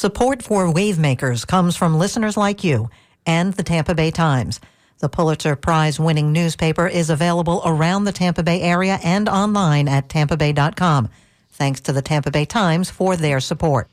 Support for Wavemakers comes from listeners like you and the Tampa Bay Times. The Pulitzer Prize winning newspaper is available around the Tampa Bay area and online at tampabay.com. Thanks to the Tampa Bay Times for their support.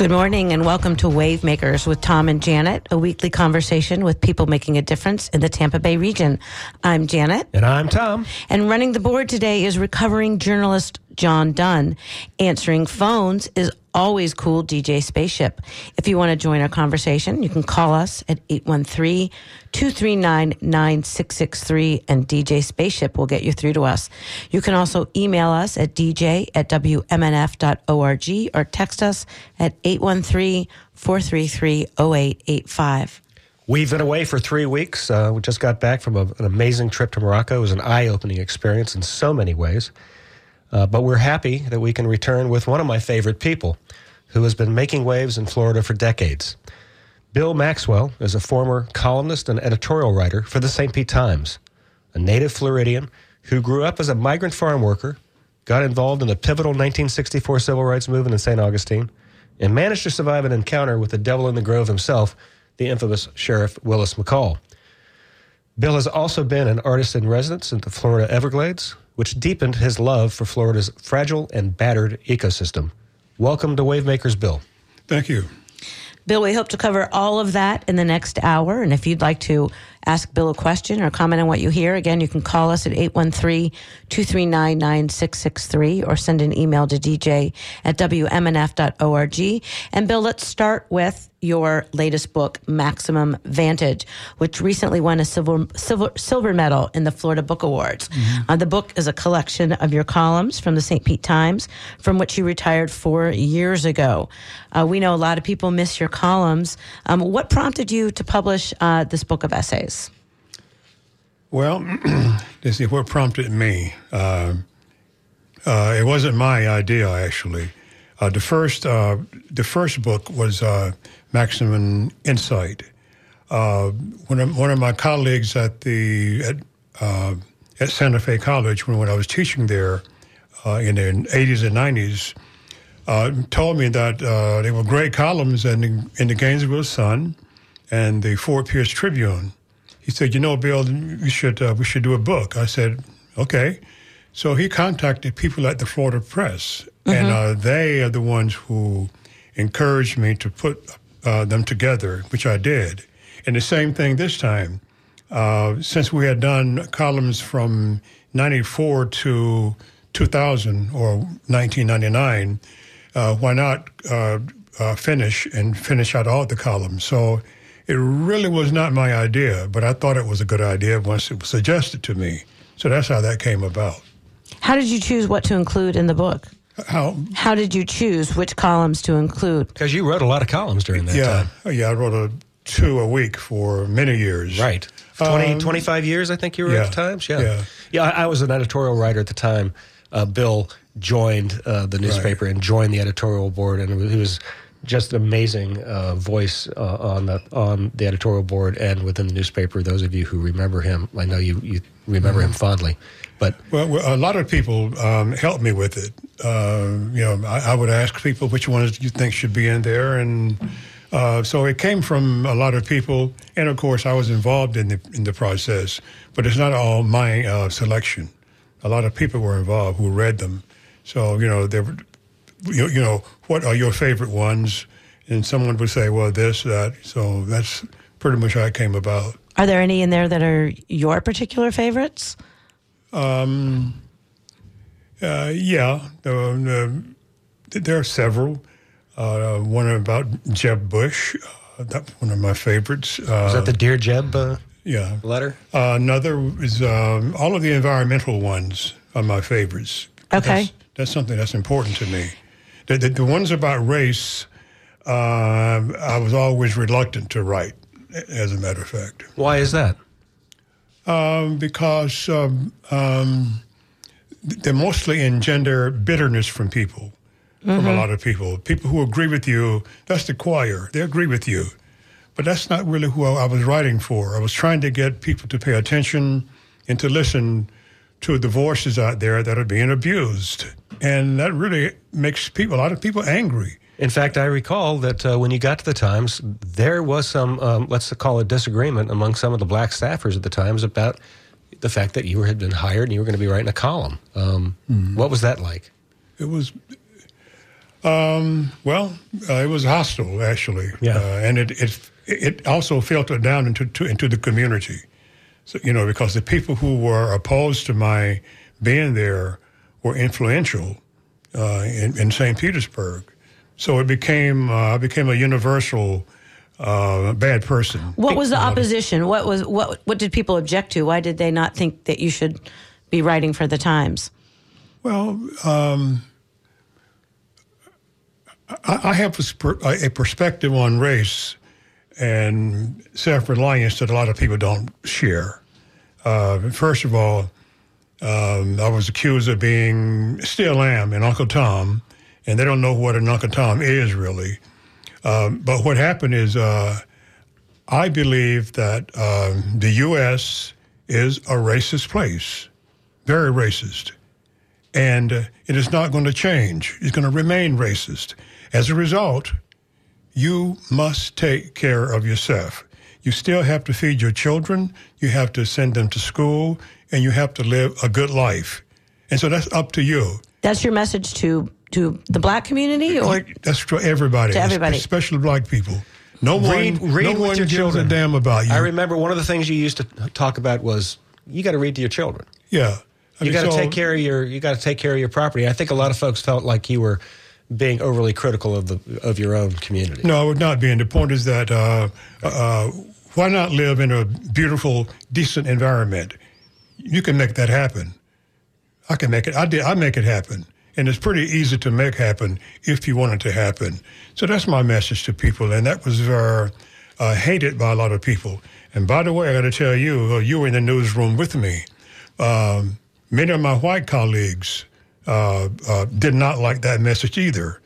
Good morning and welcome to Wavemakers with Tom and Janet, a weekly conversation with people making a difference in the Tampa Bay region. I'm Janet. And I'm Tom. And running the board today is recovering journalist John Dunn. Answering phones is always cool DJ Spaceship. If you want to join our conversation, you can call us at 813-239-9663 and DJ Spaceship will get you through to us. You can also email us at dj at wmnf.org or text us at 813-433-0885. We've been away for three weeks. Uh, we just got back from a, an amazing trip to Morocco. It was an eye-opening experience in so many ways. Uh, but we're happy that we can return with one of my favorite people who has been making waves in Florida for decades. Bill Maxwell is a former columnist and editorial writer for the St. Pete Times, a native Floridian who grew up as a migrant farm worker, got involved in the pivotal 1964 civil rights movement in St. Augustine, and managed to survive an encounter with the devil in the grove himself, the infamous Sheriff Willis McCall. Bill has also been an artist in residence at the Florida Everglades, which deepened his love for Florida's fragile and battered ecosystem. Welcome to Wavemakers, Bill. Thank you. Bill, we hope to cover all of that in the next hour. And if you'd like to ask Bill a question or comment on what you hear, again, you can call us at 813 239 9663 or send an email to dj at wmnf.org. And Bill, let's start with your latest book, Maximum Vantage, which recently won a silver, silver, silver medal in the Florida Book Awards. Mm-hmm. Uh, the book is a collection of your columns from the St. Pete Times, from which you retired four years ago. Uh, we know a lot of people miss your columns. Um, what prompted you to publish uh, this book of essays? Well, let's see, what prompted me? Uh, uh, it wasn't my idea, actually. Uh, the first, the first book was maximum insight. Uh, one, of, one of my colleagues at the at, uh, at Santa Fe College, when, when I was teaching there uh, in the 80s and 90s, uh, told me that uh, were great columns in the, in the Gainesville Sun and the Fort Pierce Tribune. He said, "You know, Bill, we should uh, we should do a book." I said, "Okay." So he contacted people at the Florida Press, mm-hmm. and they are the ones who encouraged me to put uh, them together, which I did. And the same thing this time. Uh, since we had done columns from 94 to 2000 or 1999, uh, why not uh, uh, finish and finish out all the columns? So it really was not my idea, but I thought it was a good idea once it was suggested to me. So that's how that came about. How did you choose what to include in the book? How how did you choose which columns to include? Because you wrote a lot of columns during that yeah, time. Yeah, I wrote a two a week for many years. Right. 20, um, 25 years, I think you were yeah, at the Times. Yeah. Yeah, yeah I, I, was an editorial writer at the time. Uh, Bill joined uh, the newspaper right. and joined the editorial board, and he was just amazing uh, voice uh, on the on the editorial board and within the newspaper. Those of you who remember him, I know you you remember him fondly. But well, a lot of people um, helped me with it. Uh, you know, I, I, would ask people which ones you think should be in there, and uh, so it came from a lot of people. And of course, I was involved in the in the process, but it's not all my uh, selection. A lot of people were involved who read them. So you know, there, you, you know, what are your favorite ones? And someone would say, well, this, that. So that's pretty much how it came about. Are there any in there that are your particular favorites? Um, uh, yeah, uh, there are several. Uh, one about Jeb Bush, uh, that's one of my favorites. Uh, is that the Dear Jeb uh, yeah. letter? another is um, all of the environmental ones are my favorites. Okay. That's, that's something that's important to me. The, the, the ones about race, I was always reluctant to write, as a matter of fact. Why is that? Um, because um, um, they mostly engender bitterness from people, mm-hmm. from a mm-hmm. lot of people. People who agree with you, that's the choir, they agree with you. but that's not really who I was writing for. I was trying to get people to pay attention and to listen to divorces out there that are being abused. And that really makes people, a lot of people angry. In fact, I recall that uh, when you got to the Times, there was some, um, let's call it disagreement among some of the black staffers at the Times about the fact that you had been hired and you were going to be writing a column. Um, mm. What was that like? It was, um, well, uh, it was hostile actually, yeah. Uh, and it, it it also filtered down into to, into the community. So you know, because the people who were opposed to my being there were influential uh, in, in St. Petersburg. So it became uh, became a universal uh, bad person. What was the opposition? What was what what did people object to? Why did they not think that you should be writing for the Times? Well, um, I, I, have a, a, perspective on race and self reliance that a lot of people don't share. Uh, first of all, um, I was accused of being, still am, an Uncle Tom, and they don't know what an Uncle Tom is really. Um, but what happened is, uh, I believe that um, the U.S. is a racist place, very racist. And uh, it is not going to change. It's going to remain racist. As a result, you must take care of yourself. You still have to feed your children, you have to send them to school, and you have to live a good life. And so that's up to you. That's your message to to the black community or that's to everybody. To everybody. Especially black people. No read, one, read no one your gives children. a damn about you. I remember one of the things you used to talk about was you got to read to your children. Yeah. I you got to so, take care of your you got to take care of your property. I think a lot of folks felt like you were being overly critical of the of your own community. No, I would not be. And the point is that uh, uh, why not live in a beautiful, decent environment? You can make that happen. I can make it. I did. I make it happen, and it's pretty easy to make happen if you want it to happen. So that's my message to people, and that was uh, hated by a lot of people. And by the way, I got to tell you, uh, you were in the newsroom with me. Um, many of my white colleagues uh, uh, did not like that message either.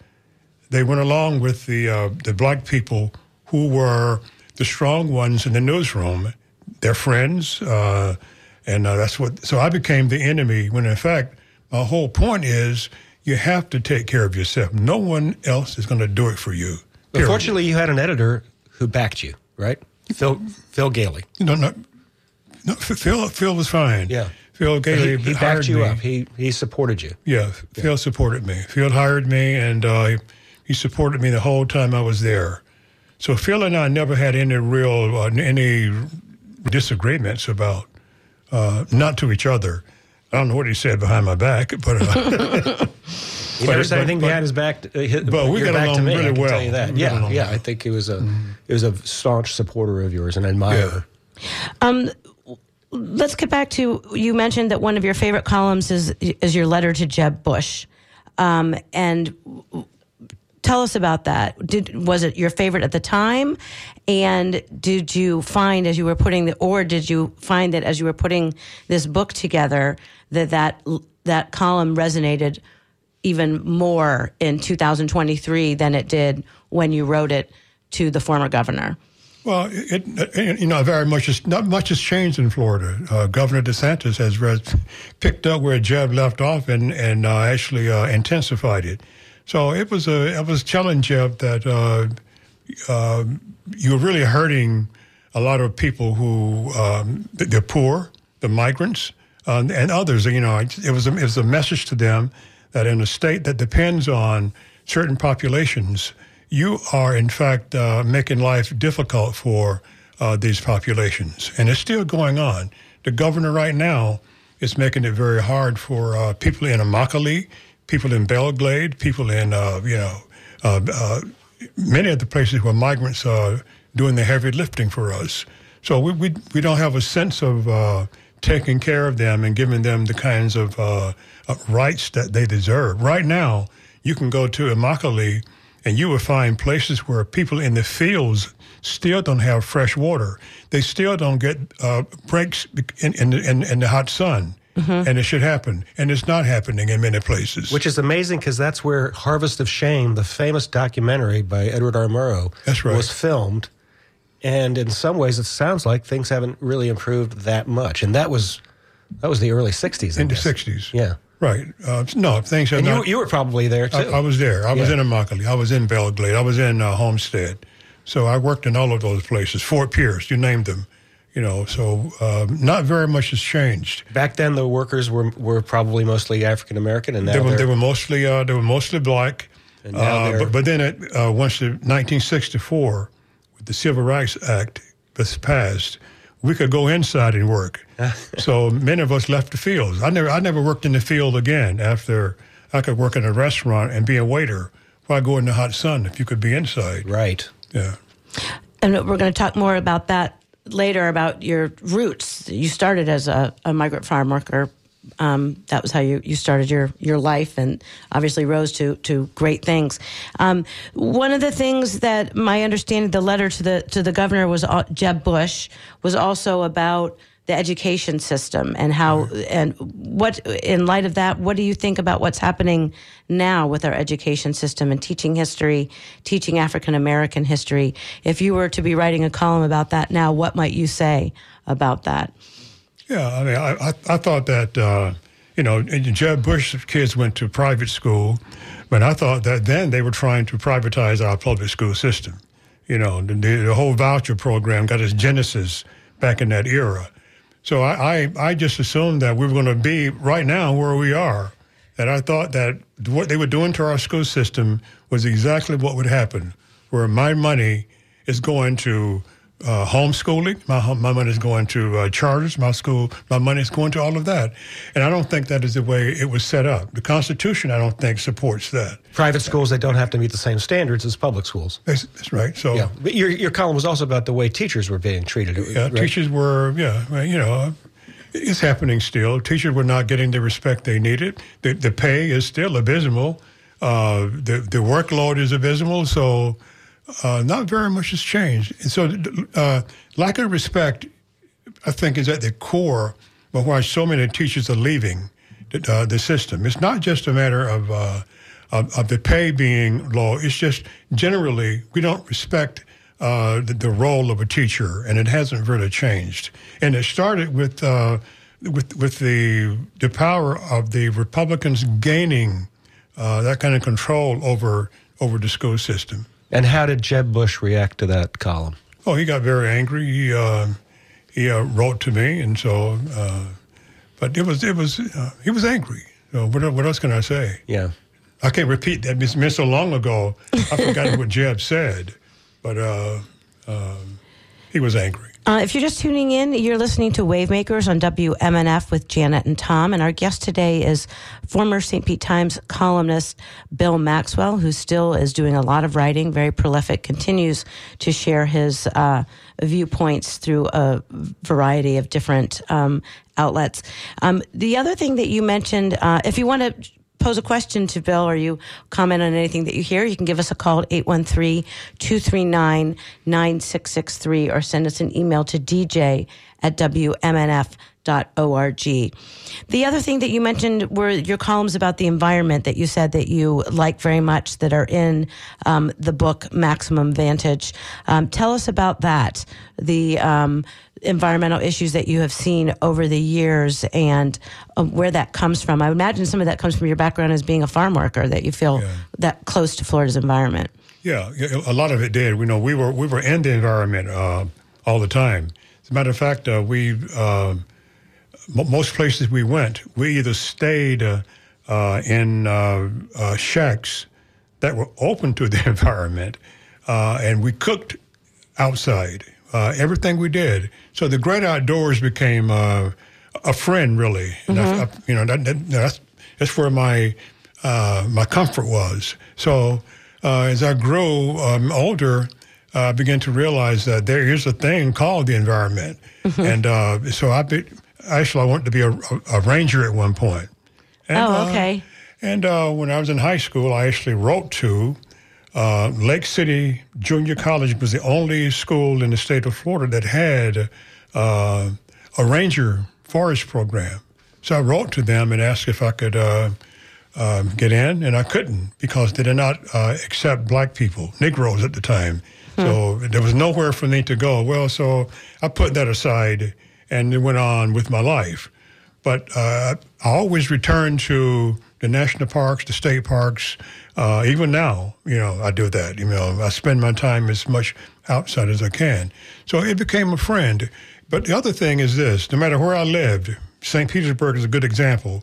They went along with the uh, the black people who were the strong ones in the newsroom, their friends, uh, and uh, that's what. So I became the enemy. When in fact, my whole point is you have to take care of yourself. No one else is going to do it for you. But fortunately, you had an editor who backed you, right? Phil Phil Gailey. No, no, no. Phil Phil was fine. Yeah. Phil Gailey he, he backed you me. up. He he supported you. Yeah, yeah, Phil supported me. Phil hired me, and uh, he supported me the whole time I was there. So Phil and I never had any real uh, any disagreements about uh, not to each other. I don't know what he said behind my back, but uh, he never said anything behind his back. Uh, his, but we got along me, really well. Tell you that. Yeah, yeah. I think he was a mm-hmm. he was a staunch supporter of yours and admirer. Yeah. Um, let's get back to you mentioned that one of your favorite columns is is your letter to Jeb Bush, um, and tell us about that. Did was it your favorite at the time, and did you find as you were putting the or did you find that as you were putting this book together that that that column resonated even more in 2023 than it did when you wrote it to the former governor? Well, it, it, you know, very much is, not much has changed in Florida. Uh, Governor DeSantis has picked up where Jeb left off and and uh, actually uh, intensified it. So it was a it was telling Jeb that uh, uh, you're really hurting a lot of people who um, they're poor, the migrants, uh, and others. You know, it was a, it was a message to them that in a state that depends on certain populations you are in fact uh, making life difficult for uh, these populations, and it's still going on. The governor right now is making it very hard for uh, people in Immokalee, people in Belle Glade, people in uh, you know uh, uh, many of the places where migrants are doing the heavy lifting for us. So we we, we don't have a sense of taking care of them and giving them the kinds of rights that they deserve. Right now, you can go to Immokalee and you will find places where people in the fields still don't have fresh water. They still don't get uh, breaks in, in, in, in, the hot sun. Mm-hmm. And it should happen. And it's not happening in many places. Which is amazing because that's where Harvest of Shame, the famous documentary by Edward R. Murrow, that's right. was filmed. and in some ways, it sounds like things haven't really improved that much. And that was that was the early '60s. I in the '60s. Yeah. Right. Uh, no, things have And not. you, you were probably there too. I, I was there. I was in Immokalee. I was in Belle Glade. I was in uh, Homestead. So I worked in all of those places. Fort Pierce, you named them. You know, so um, not very much has changed. Back then, the workers were were probably mostly African American, and now They were, they're- were mostly uh, they were mostly black. And now Uh, but, but then it, uh, once the 1964, with the Civil Rights Act was passed, we could go inside and work. so many of us left the fields. I never I never worked in the field again after I could work in a restaurant and be a waiter. Why go in the hot sun if you could be inside? right. Yeah. And we're going to talk more about that later about your roots. You started as a, a migrant farm worker. Um, that was how you, you started your, your life and obviously rose to, to great things. Um, one of the things that my understanding, the letter to the, to the governor was uh, Jeb Bush was also about the education system and how, and what, in light of that, what do you think about what's happening now with our education system and teaching history, teaching African American history? If you were to be writing a column about that now, what might you say about that? Yeah, I mean, I, I, thought that, uh, you know, Jeb Bush's kids went to private school, but I thought that then they were trying to privatize our public school system. You know, the, the whole voucher program got its genesis back in that era. So I, I, I just assumed that we were going to be right now where we are. That I thought that what they were doing to our school system was exactly what would happen, where my money is going to uh, homeschooling. My my money is going to uh, charters. My school, my money is going to all of that. And I don't think that is the way it was set up. The Constitution, I don't think, supports that. Private schools they don't have to meet the same standards as public schools. That's, that's right. So Yeah, but your your column was also about the way teachers were being treated. Yeah, right? teachers were, yeah, well, you know, it's happening still. Teachers were not getting the respect they needed. The, the pay is still abysmal. Uh, the, the workload is abysmal. So uh, not very much has changed. And so uh, lack of respect, I think, is at the core of why so many teachers are leaving the, uh, the system. It's not just a matter of, uh, of, of the pay being low. It's just generally we don't respect uh, the, the role of a teacher, and it hasn't really changed. And it started with uh, with with the the power of the Republicans gaining that kind of control over over the school system. And how did Jeb Bush react to that column? Oh, he got very angry. He uh, he uh, wrote to me, and so, uh, but it was it was uh, he was angry. So what what else can I say? Yeah. I can't repeat that. It's been so long ago. I forgot what Jeb said, but uh, um, he was angry. Uh, if you're just tuning in, you're listening to Wavemakers on WMNF with Janet and Tom. And our guest today is former St. Pete Times columnist Bill Maxwell, who still is doing a lot of writing, very prolific, continues to share his uh, viewpoints through a variety of different um, outlets. Um, the other thing that you mentioned, uh, if you want to pose a question to Bill or you comment on anything that you hear, you can give us a call at 813-239-9663 or send us an email to dj at wmnf.org. The other thing that you mentioned were your columns about the environment that you said that you like very much that are in um, the book Maximum Vantage. Um, tell us about that, the um, environmental issues that you have seen over the years and um, where that comes from. I imagine some of that comes from your background as being a farm worker, that you feel Yeah. that close to Florida's environment. Yeah, a lot of it did. We know we were we were in the environment uh, all the time. As a matter of fact, uh, we uh, most places we went, we either stayed uh, uh, in uh, uh, shacks that were open to the environment, uh, and we cooked outside. Uh, everything we did. So the great outdoors became uh, a friend, really. And I, I, you know, that, that, that's that's where my uh, my comfort was. So uh, as I grew um, older, I began to realize that there is a thing called the environment, and uh, so I be, actually I wanted to be a, a, a ranger at one point. And, Oh, uh, okay. and uh, when I was in high school, I actually wrote to uh, Lake City Junior College was the only school in the state of Florida that had uh, a ranger forest program. So I wrote to them and asked if I could uh, um, get in, and I couldn't because they did not uh, accept black people, Negroes at the time. So there was nowhere for me to go. Well, so I put that aside and then went on with my life. But uh, I always return to the national parks, the state parks. Uh, even now, you know, I do that. You know, I spend my time as much outside as I can. So it became a friend. But the other thing is this: no matter where I lived, St. Petersburg is a good example.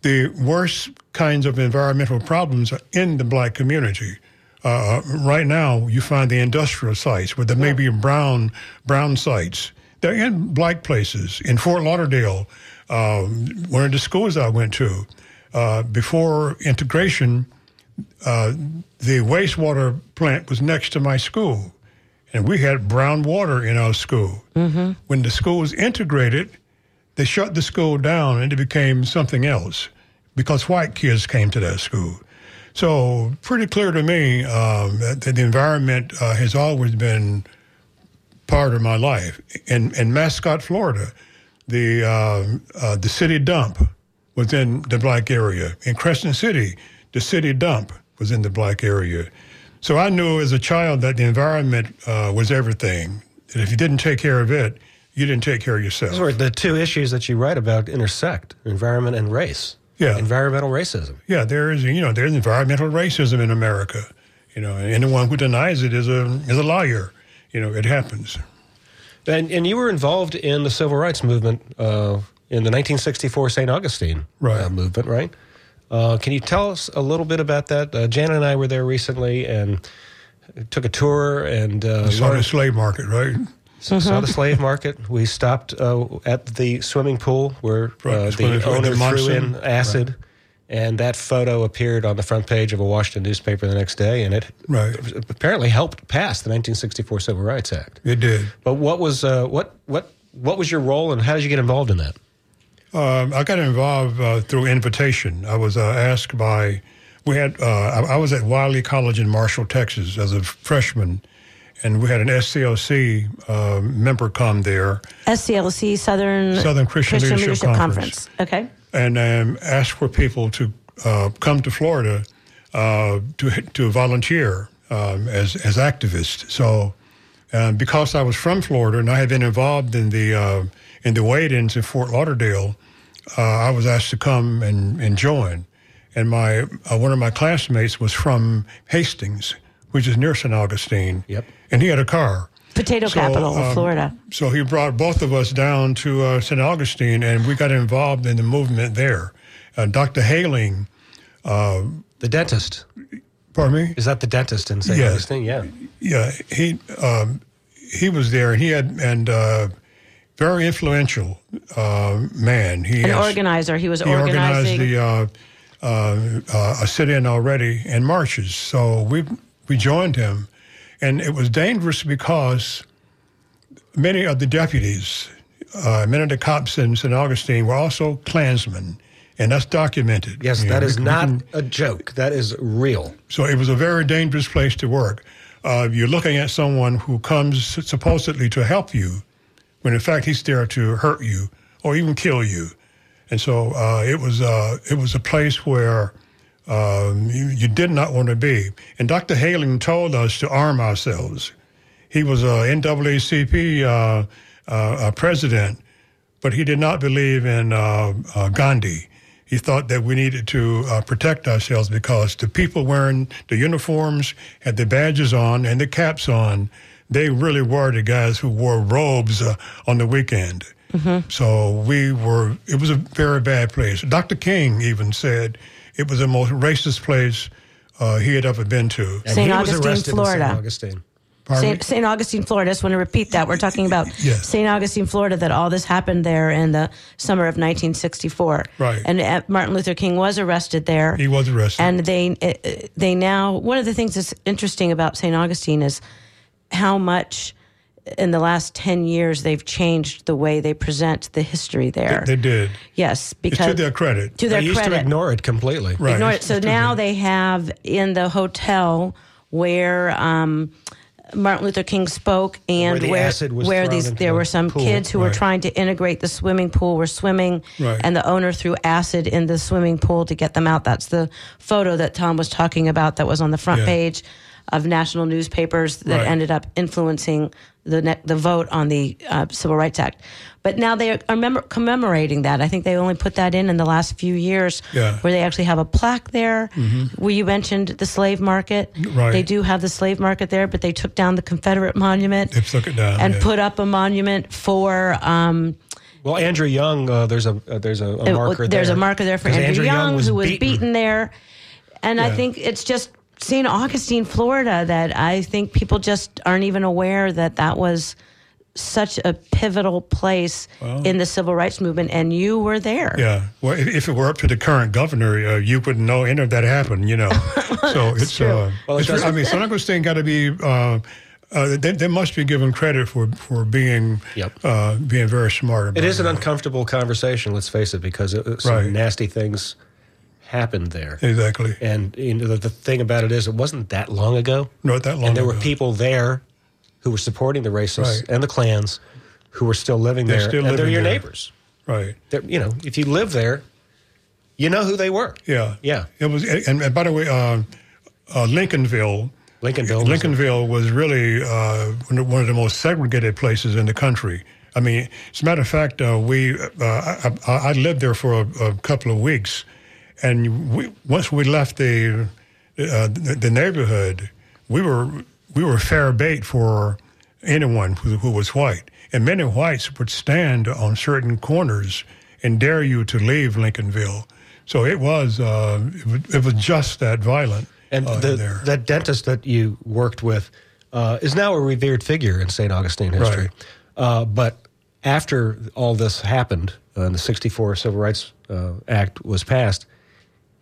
The worst kinds of environmental problems are in the black community. Uh, right now, you find the industrial sites where there may be brown brown sites. They're in black places. In Fort Lauderdale, um, one of the schools I went to, uh, before integration, uh, the wastewater plant was next to my school, and we had brown water in our school. Mm-hmm. When the school was integrated, they shut the school down and it became something else because white kids came to that school. So, pretty clear to me um, that, the environment uh, has always been part of my life. In, in Mascotte, Florida, the, uh, uh, the city dump was in the black area. In Crescent City, the city dump was in the black area. So I knew as a child that the environment uh, was everything. That if you didn't take care of it, you didn't take care of yourself. The two issues that you write about intersect environment and race. Yeah. Environmental racism. Yeah, there is, you know, there's environmental racism in America. You know, anyone who denies it is a is a liar. You know, it happens. And and you were involved in the civil rights movement uh, in the 1964 St. Augustine right. uh, movement, right? Uh, can you tell us a little bit about that? Uh, Janet and I were there recently and took a tour and uh, saw the slave market, right? Saw mm-hmm. the slave market. We stopped uh, at the swimming pool where uh, the owner threw in acid, right. And that photo appeared on the front page of a Washington newspaper the next day, and it right. apparently helped pass the 1964 Civil Rights Act. It did. But what was uh, what what what was your role, and how did you get involved in that? Um, I got involved uh, through invitation. I was uh, asked by we had uh, I, I was at Wiley College in Marshall, Texas, as a freshman and we had an SCLC uh, member come there. SCLC, Southern Southern Christian, Christian Leadership, Leadership Conference. Conference. Okay. And um, asked for people to uh, come to Florida uh, to to volunteer um, as as activists. So, um, because I was from Florida and I had been involved in the uh, in the wade-ins in Fort Lauderdale, uh, I was asked to come and, and join. And my uh, one of my classmates was from Hastings, which is near St. Augustine. Yep and he had a car. Potato so, capital of um, Florida. So he brought both of us down to uh, St. Augustine, and we got involved in the movement there. Uh, Dr. Hayling, uh, the dentist. Pardon me. Is that the dentist in St. Yeah. Augustine? Yeah. Yeah. He um, he was there, and he had and uh, very influential uh, man. He an has, organizer. He was he organizing. organized the uh, a sit-in already and marches. So we we joined him and it was dangerous because many of the deputies, uh, many of the cops in St. Augustine were also Klansmen, and that's documented. Yes, you that know, is not can, a joke. That is real. So it was a very dangerous place to work. Uh, you're looking at someone who comes supposedly to help you, when in fact he's there to hurt you or even kill you. And so uh, it was uh, it was a place where um, you, you, did not want to be. And Dr. Hayling told us to arm ourselves. He was a NAACP uh, uh, president, but he did not believe in uh, uh, Gandhi. He thought that we needed to uh, protect ourselves because the people wearing the uniforms, had the badges on and the caps on, they really were the guys who wore robes uh, on the weekend. Mm-hmm. So we were, it was a very bad place. Dr. King even said, it was the most racist place uh, he had ever been to. St. Augustine, Florida. St. Augustine. St. Augustine, Florida. I just want to repeat that. We're talking about yes. St. Augustine, Florida, that all this happened there in the summer of 1964. Right. And uh, Martin Luther King was arrested there. He was arrested. And they, uh, they now, one of the things that's interesting about St. Augustine is how much in the last 10 years they've changed the way they present the history there. They, they did. Yes, because it's to their credit. To their credit. they used credit. to ignore it completely. Right. Ignore it. So now they have in the hotel where um, Martin Luther King spoke and where, the where, where these there were some pool. kids who right. were trying to integrate the swimming pool were swimming right. and the owner threw acid in the swimming pool to get them out. That's the photo that Tom was talking about that was on the front yeah. page of national newspapers that Right. ended up influencing the ne- the vote on the uh, Civil Rights Act. But now they are mem- commemorating that. I think they only put that in in the last few years, Yeah. Mm-hmm. where they actually have a plaque there. Where you mentioned the slave market, Right. They do have the slave market there, but they took down the Confederate monument They took it down, and yeah. put up a monument for. Um, Well, Andrew Young, uh, there's a uh, there's a, a uh, marker there's there. a marker there for Andrew, Young, was who was beaten. beaten, there. And I think it's just St. Augustine, Florida, that I think people just aren't even aware that that was such a pivotal place in the civil rights movement, and you were there. Yeah. Well, if, if it were up to the current governor, uh, you wouldn't know any of that happened, you know. so it's, true. uh, Well, it it's, doesn't- I mean, St. Augustine got to be, uh, uh, they, they must be given credit for, for being, Yep. uh, being very smart about It is an uncomfortable conversation. Let's face it, because it, some Right. nasty things happened there. Exactly. And you know, the, the thing about it is, it wasn't that long ago. Not that long and there were people there who were supporting the racists Right. and the clans who were still living They're there, still and they're your there. neighbors. Right. They're, you know, if you live there, you know who they were. Yeah. Yeah. It was, and, and by the way, uh, uh, Lincolnville, Lincolnville. was- Lincolnville was really uh, one of- the most segregated places in the country. I mean, as a matter of fact, uh, we uh, I, I I lived there for a, a couple of weeks, and we, once we left the, uh, the the neighborhood, we were we were fair bait for anyone who, who was white, and many whites would stand on certain corners and dare you to leave Lincolnville. So it was uh, it, was just that violent. And uh, the, that dentist that you worked with uh, is now a revered figure in St. Augustine history. Right. Uh, but after all this happened, uh, and the 64 Civil Rights uh, Act was passed,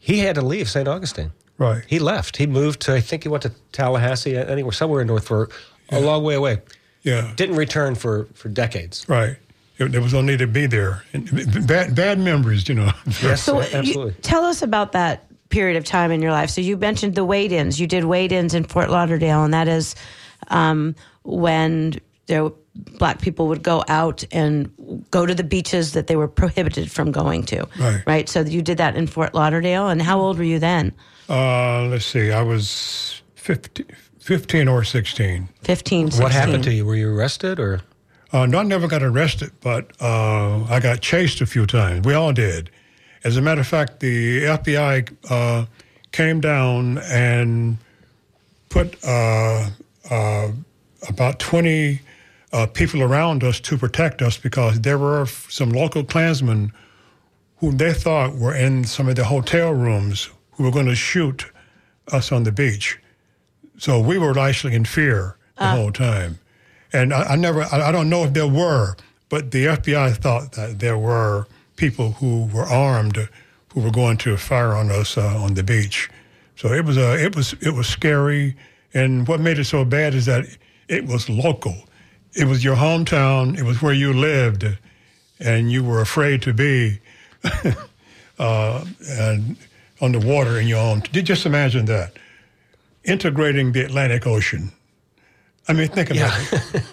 he had to leave St. Augustine. Right. He left. He moved to, I think he went to Tallahassee, anywhere, somewhere in North for a long way away. Yeah. Didn't return for, for decades. Right. It, there was no need to be there. And bad, bad memories, you know. Yes, So, absolutely. you, tell us about that period of time in your life. So, you mentioned the wade ins. You did wade ins in Fort Lauderdale, and that is um, when there black people would go out and go to the beaches that they were prohibited from going to. Right. Right. So, you did that in Fort Lauderdale. And how old were you then? Uh, let's see. I was 15, 15 or 16. 15, 16. what happened to you? Were you arrested or? Uh, no, I never got arrested, but uh, I got chased a few times. We all did. As a matter of fact, the FBI uh, came down and put uh, uh, about 20 uh, people around us to protect us because there were some local Klansmen who they thought were in some of the hotel rooms who were going to shoot us on the beach. So we were actually in fear the whole time. And I, I never, I, I don't know if there were, but the FBI thought that there were people who were armed who were going to fire on us uh, on the beach. So it was, uh, it was, it was scary. And what made it so bad is that it was local. It was your hometown. It was where you lived, and you were afraid to be uh, and on the water in your own. Just imagine that integrating the Atlantic Ocean. I mean, think about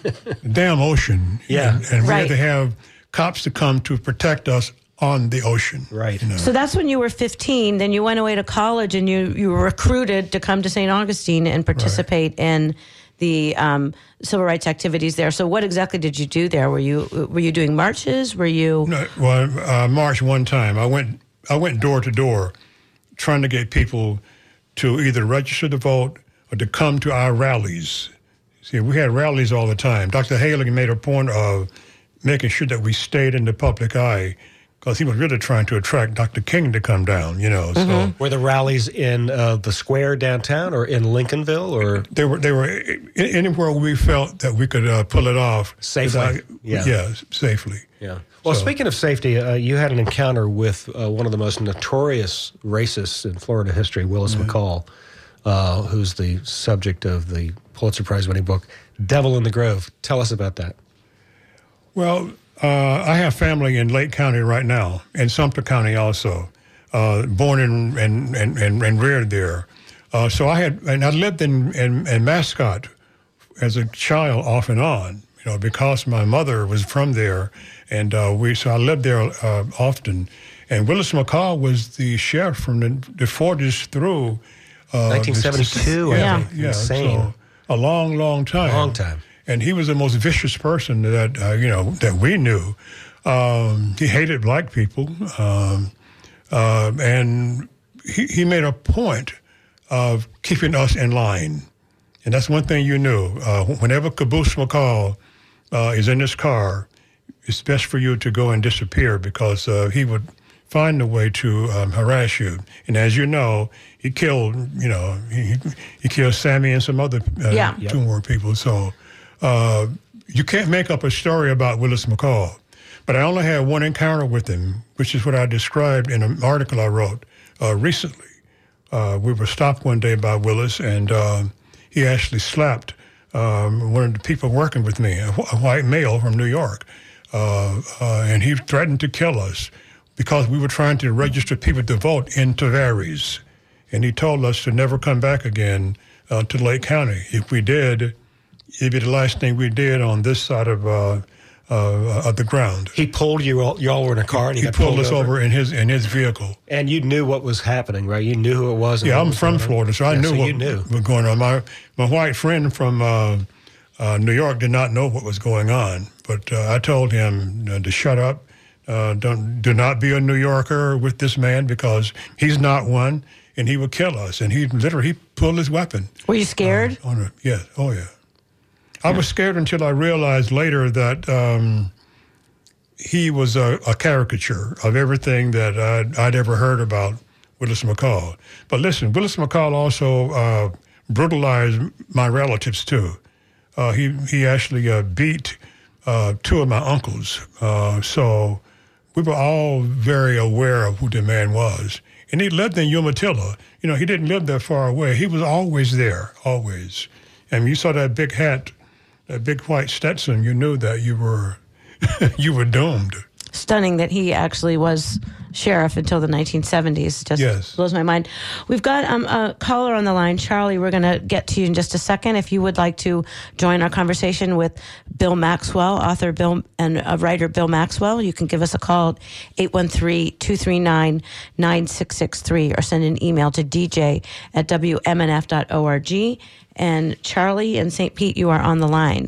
it. Damn ocean. Yeah. And, and we Right. had to have cops to come to protect us on the ocean. Right. You know? So that's when you were 15. Then you went away to college and you, you were recruited to come to St. Augustine and participate in the um, civil rights activities there. So what exactly did you do there? Were you were you doing marches? Were you No, well, uh, March one time, I went I went door to door, trying to get people to either register to vote or to come to our rallies. See, we had rallies all the time. Dr. Hayling made a point of making sure that we stayed in the public eye because he was really trying to attract Dr. King to come down. You know, so Were the rallies in uh, the square downtown or in Lincolnville or? they were they were anywhere we felt that we could uh, pull it off Safely, without- yeah. yeah, safely. Yeah. Well, So- speaking of safety, uh, you had an encounter with uh, one of the most notorious racists in Florida history, Willis McCall, uh, who's the subject of the Pulitzer Prize winning book, Devil in the Grove. Tell us about that. Well, uh, I have family in Lake County right now, and Sumter County also. Uh, born and, and, and, and, and reared there. Uh, so I had, and I lived in, in, in Mascotte as a child off and on, you know, because my mother was from there. And uh, we, so I lived there uh, often. And Willis McCall was the sheriff from the, the 40s through Uh, 1972, I Yeah. think. yeah, Insane. so a long, long time. Long time. And he was the most vicious person that uh, you know that we knew. Um, he hated black people, um, uh, and he, he made a point of keeping us in line. And that's one thing you knew. Uh, whenever Caboose McCall uh, is in his car, it's best for you to go and disappear because uh, he would find a way to um, harass you. And as you know, he killed, you know, he, he killed Sammy and some other uh, Yeah. two more people. So uh, you can't make up a story about Willis McCall. But I only had one encounter with him, which is what I described in an article I wrote uh, recently. Uh, we were stopped one day by Willis, and um he actually slapped um, one of the people working with me, a, wh- a white male from New York, uh, uh, and he threatened to kill us because we were trying to register people to vote in Tavares, and he told us to never come back again uh, to Lake County. If we did, it'd be the last thing we did on this side of uh, uh, of the ground. He pulled you all, you all were in a car and he, He got pulled us over in his in his vehicle. And you knew what was happening, right? You knew who it was. Yeah, I'm was from. Florida, so I Yeah, knew so what you knew. was going on. My my white friend from uh, uh, New York did not know what was going on, but uh, I told him uh, to shut up. Uh, don't do not be a New Yorker with this man because he's not one, and he will kill us. And he literally he pulled his weapon. Were you scared? On a, yeah, oh yeah. I was scared until I realized later that um, he was a, a caricature of everything that I'd, I'd ever heard about Willis McCall. But listen, Willis McCall also uh, brutalized my relatives too. Uh, he he actually uh, beat uh, two of my uncles. Uh, so we were all very aware of who the man was. And he lived in Umatilla. You know, he didn't live that far away. He was always there, always. And you saw that big hat, that big white Stetson, you knew that you were you were doomed. Stunning that he actually was sheriff until the 1970s. Just Yes. blows my mind. We've got um, a caller on the line, Charlie. We're going to get to you in just a second. If you would like to join our conversation with Bill Maxwell, author Bill and uh, writer Bill Maxwell, you can give us a call at 813-239-9663 or send an email to dj at wmnf.org. And Charlie and St. Pete, you are on the line.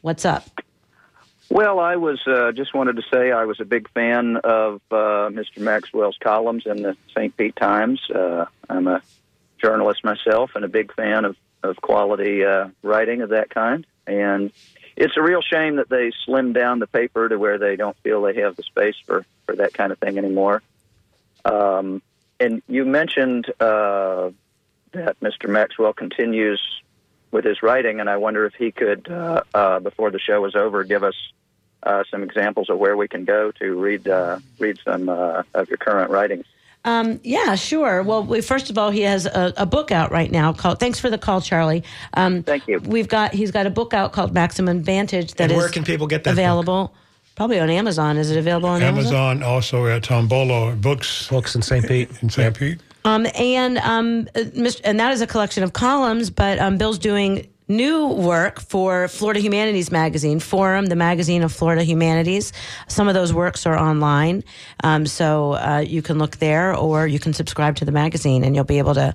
What's up? Well, I was uh, just wanted to say I was a big fan of uh, Mr. Maxwell's columns in the St. Pete Times. Uh, I'm a journalist myself and a big fan of, of quality uh, writing of that kind. And it's a real shame that they slimmed down the paper to where they don't feel they have the space for, for that kind of thing anymore. Um, and you mentioned uh, that Mr. Maxwell continues with his writing, and I wonder if he could, uh, uh, before the show is over, give us uh, some examples of where we can go to read uh, read some uh, of your current writings. Um, yeah, sure. Well, we, first of all, he has a, a book out right now called. Thanks for the call, Charlie. Um, Thank you. We've got he's got a book out called Maximum Advantage that And is where can people get that book? available? Probably on Amazon. Is it available on Amazon? Amazon also at Tombolo Books Books in St. Pete. in St. Pete. Um, and um, uh, and that is a collection of columns. But um, Bill's doing new work for Florida Humanities Magazine, Forum, the magazine of Florida Humanities. Some of those works are online, um, so uh, you can look there, or you can subscribe to the magazine, and you'll be able to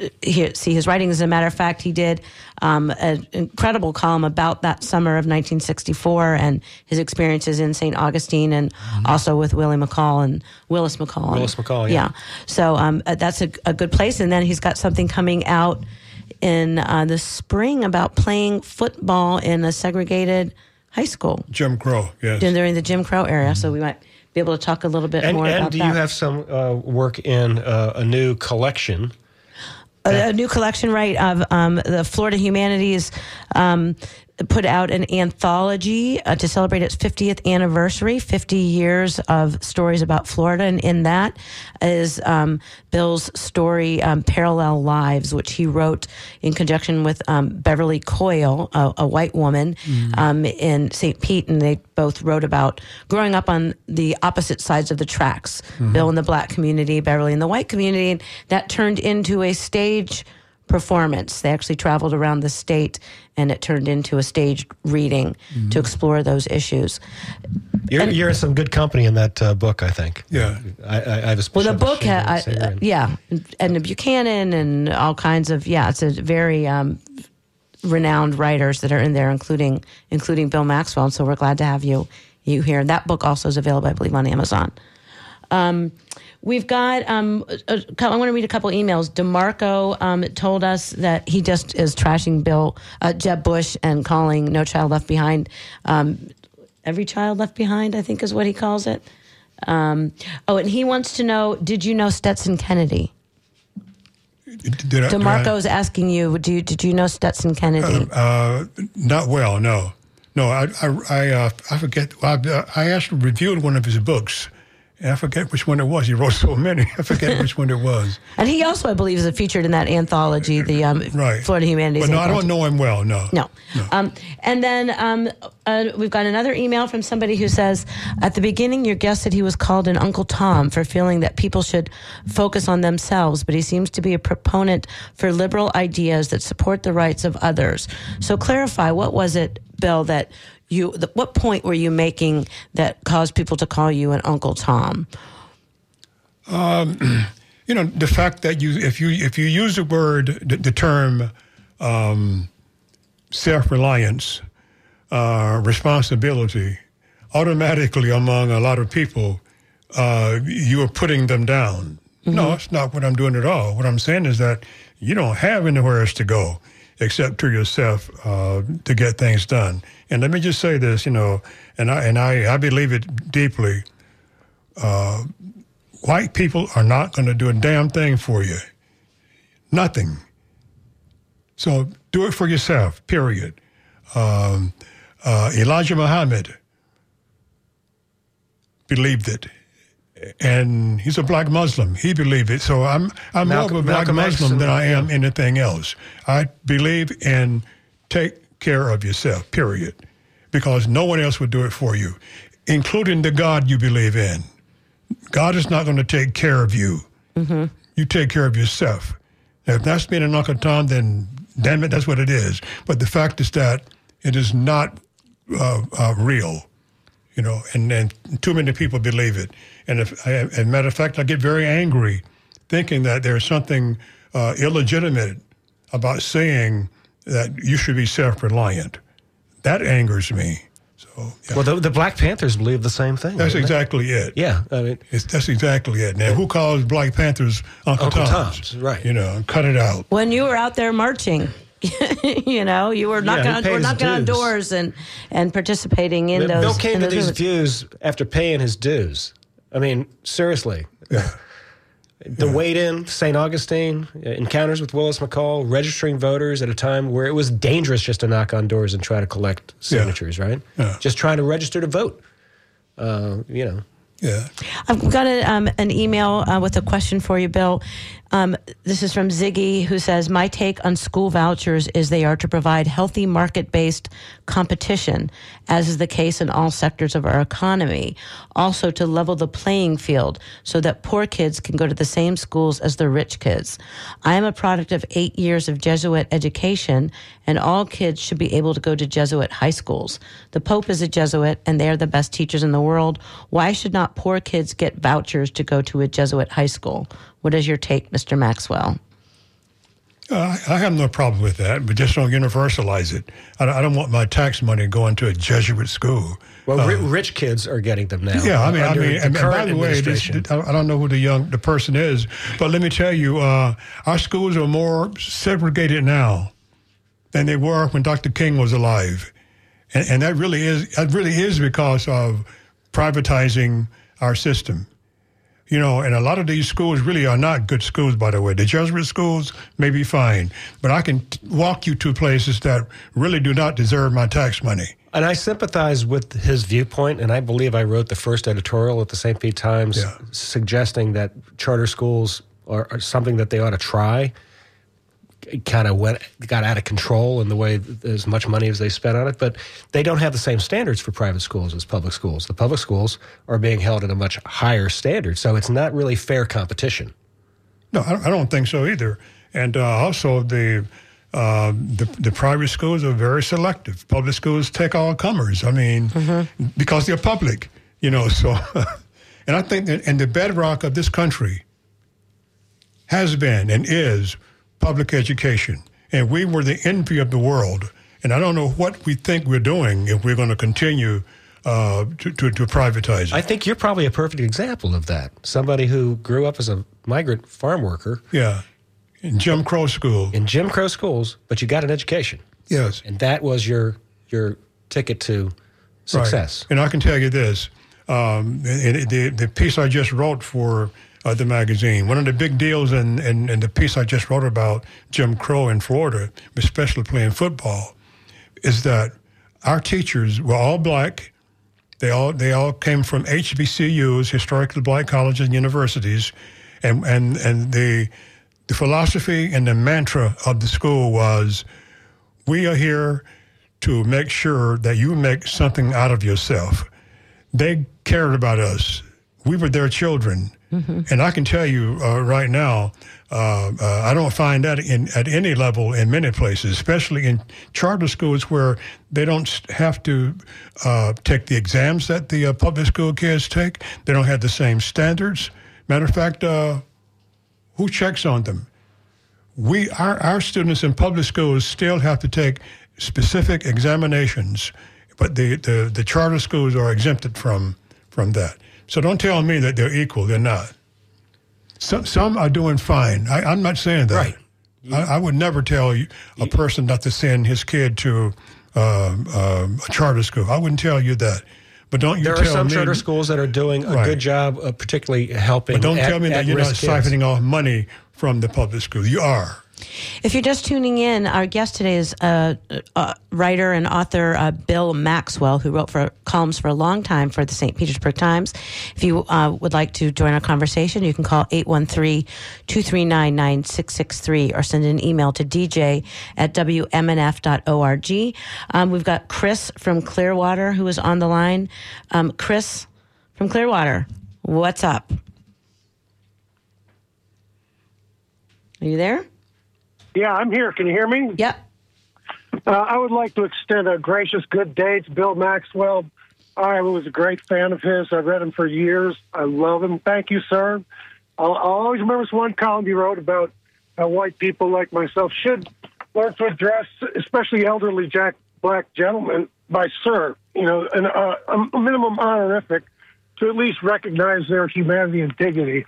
uh, hear, see his writings. As a matter of fact, he did um, an incredible column about that summer of 1964 and his experiences in St. Augustine, and also with Willie McCall and Willis McCall. Willis McCall, yeah. So um, uh, that's a, a good place. And then he's got something coming out in uh, the spring about playing football in a segregated high school Jim Crow, yes. during the Jim Crow era. So we might be able to talk a little bit And, more and about do you have some uh, work in uh, a new collection? a, a new collection, right, of um, the Florida Humanities um, put out an anthology uh, to celebrate its 50th anniversary, 50 years of stories about Florida. And in that is um, Bill's story, um, Parallel Lives, which he wrote in conjunction with um, Beverly Coyle, a, a white woman um, in St. Pete. And they both wrote about growing up on the opposite sides of the tracks Bill in the black community, Beverly in the white community. And that turned into a stage performance. They actually traveled around the state and it turned into a staged reading to explore those issues. You're, And- you're in some good company in that uh, book, I think. Yeah. I, I, I have a Well, the book, ha- I, uh, yeah, and the Buchanan and all kinds of yeah, it's a very um, renowned writers that are in there, including including Bill Maxwell. And so we're glad to have you you here. And that book also is available, I believe, on Amazon. Um, we've got. Um, a, a, I want to read a couple emails. Demarco um, told us that he just is trashing Bill uh, Jeb Bush and calling No Child Left Behind. Um, Every child left behind, I think, is what he calls it. Um, oh, and he wants to know: Did you know Stetson Kennedy? Did I- did I- asking you: Do you, did you know Stetson Kennedy? Uh, not well, no, no. I I I, uh, I forget. I, I actually reviewed one of his books, and I forget which one it was. He wrote so many. I forget which one it was. and he also, I believe, is featured in that anthology, the um, Right. Florida Humanities. But no, I don't know him well. No. No. Um, and then um, uh, we've got another email from somebody who says At the beginning, your guest said he was called an Uncle Tom for feeling that people should focus on themselves, but he seems to be a proponent for liberal ideas that support the rights of others. So clarify what was it, Bill, that you, the, what point were you making that caused people to call you an Uncle Tom? you know the fact that you if you if you use the word the, the term um, self-reliance uh, responsibility automatically among a lot of people uh, you are putting them down. No it's not what i'm doing at all. What i'm saying is that you don't have anywhere else to go except to yourself uh, to get things done and let me just say this you know and i and i, I believe it deeply white people are not going to do a damn thing for you. Nothing. So do it for yourself, period. Um, uh, Elijah Muhammad believed it. And he's a black Muslim. He believed it. So I'm, I'm Malcolm- more of a black Malcolm Muslim than I am anything else. I believe in take care of yourself, period. Because no one else would do it for you, including the God you believe in. God is not going to take care of you. You take care of yourself. Now, if that's being an Uncle Tom, then damn it, that's what it is. But the fact is that it is not uh, uh, real, you know, and, and too many people believe it. And if, I, as a matter of fact, I get very angry thinking that there's something uh, illegitimate about saying that you should be self-reliant. That angers me. So yeah. Well, the, the Black Panthers believe the same thing. that's don't they? exactly it. Yeah, I mean, It's, that's exactly it. Now, who calls Black Panthers Uncle, Uncle Toms? Toms, right. You know, cut it out. when you were out there marching. you know, you were knocking he on, paid were knocking on doors and and participating in those. Bill came in to these movements. views after paying his dues. I mean, seriously. The wade-in, St. Augustine, uh, encounters with Willis McCall, registering voters at a time where it was dangerous just to knock on doors and try to collect signatures, right? Yeah. Just trying to register to vote. Uh, you know, Yeah. I've got a, um, an email uh, with a question for you, Bill. Um, this is from Ziggy, who says, My take on school vouchers is they are to provide healthy market based competition, as is the case in all sectors of our economy. Also, to level the playing field so that poor kids can go to the same schools as the rich kids. I am a product of eight years of Jesuit education, and all kids should be able to go to Jesuit high schools. The Pope is a Jesuit, and they are the best teachers in the world. Why should not poor kids get vouchers to go to a Jesuit high school? What is your take, Mr. Maxwell? Uh, I have no problem with that, but just don't universalize it. I don't, I don't want my tax money going to a Jesuit school. well, ri- rich kids are getting them now. Uh, Yeah, I mean, I mean, the and by the way, this. I don't know who the young the person is, but let me tell you, uh, our schools are more segregated now than they were when Dr. King was alive, and, and that really is that really is because of privatizing our system. You know, and a lot of these schools really are not good schools, by the way. The Jesuit schools may be fine, but I can t- walk you to places that really do not deserve my tax money. And I sympathize with his viewpoint, and I believe I wrote the first editorial at the St. Pete Times Yeah. suggesting that charter schools are, are something that they ought to try. It kind of went got out of control in the way as much money as they spent on it, but they don't have the same standards for private schools as public schools. The public schools are being held at a much higher standard, so it's not really fair competition. No, I I don't think so either. And uh, also, the, uh, the the private schools are very selective. Public schools take all comers. I mean, because they're public. You know, so, and I think that, and the bedrock of this country has been and is public education. And we were the envy of the world. And I don't know what we think we're doing if we're going to continue uh, to, to, to privatize it. I think you're probably a perfect example of that. Somebody who grew up as a migrant farm worker yeah. In Jim Crow school. in Jim Crow schools, but you got an education, Yes. and that was your your ticket to success. Right. And I can tell you this: um, the, the the piece I just wrote for uh, the magazine, one of the big deals in, in, in the piece I just wrote about Jim Crow in Florida, especially playing football, is that our teachers were all black. They all they all came from HBCUs, historically black colleges and universities, and and and the the philosophy and the mantra of the school was, we are here to make sure that you make something out of yourself. They cared about us. We were their children. And I can tell you uh, right now, uh, uh, I don't find that in, at any level in many places, especially in charter schools where they don't have to uh, take the exams that the uh, public school kids take. They don't have the same standards. Matter of fact, uh, who checks on them? we our, our students in public schools still have to take specific examinations, but the, the, the charter schools are exempted from from that. So don't tell me that they're equal. They're not. Some some are doing fine. I, I'm not saying that. Right. I, I would never tell you, a person not to send his kid to um, um, a charter school. I wouldn't tell you that. But don't you There are some me, charter schools that are doing a Right. good job, of particularly helping. But don't at- tell me that you're not siphoning off money from the public school. You are. If you're just tuning in, our guest today is uh, uh, writer and author uh, Bill Maxwell, who wrote for columns for a long time for the St. Petersburg Times. If you uh, would like to join our conversation, you can call 813-239-9663 or send an email to dj at wmnf.org. Um, we've got Chris from Clearwater who is on the line. Um, Chris from Clearwater, what's up? Are you there? Yeah, I'm here. Can you hear me? Yep. Uh, I would like to extend a gracious good day to Bill Maxwell. I was a great fan of his. I've read him for years. I love him. Thank you, sir. I'll, I'll always remember this one column you wrote about how white people like myself should learn to address, especially elderly jack, black gentlemen, by sir. You know, and uh, a minimum honorific to at least recognize their humanity and dignity.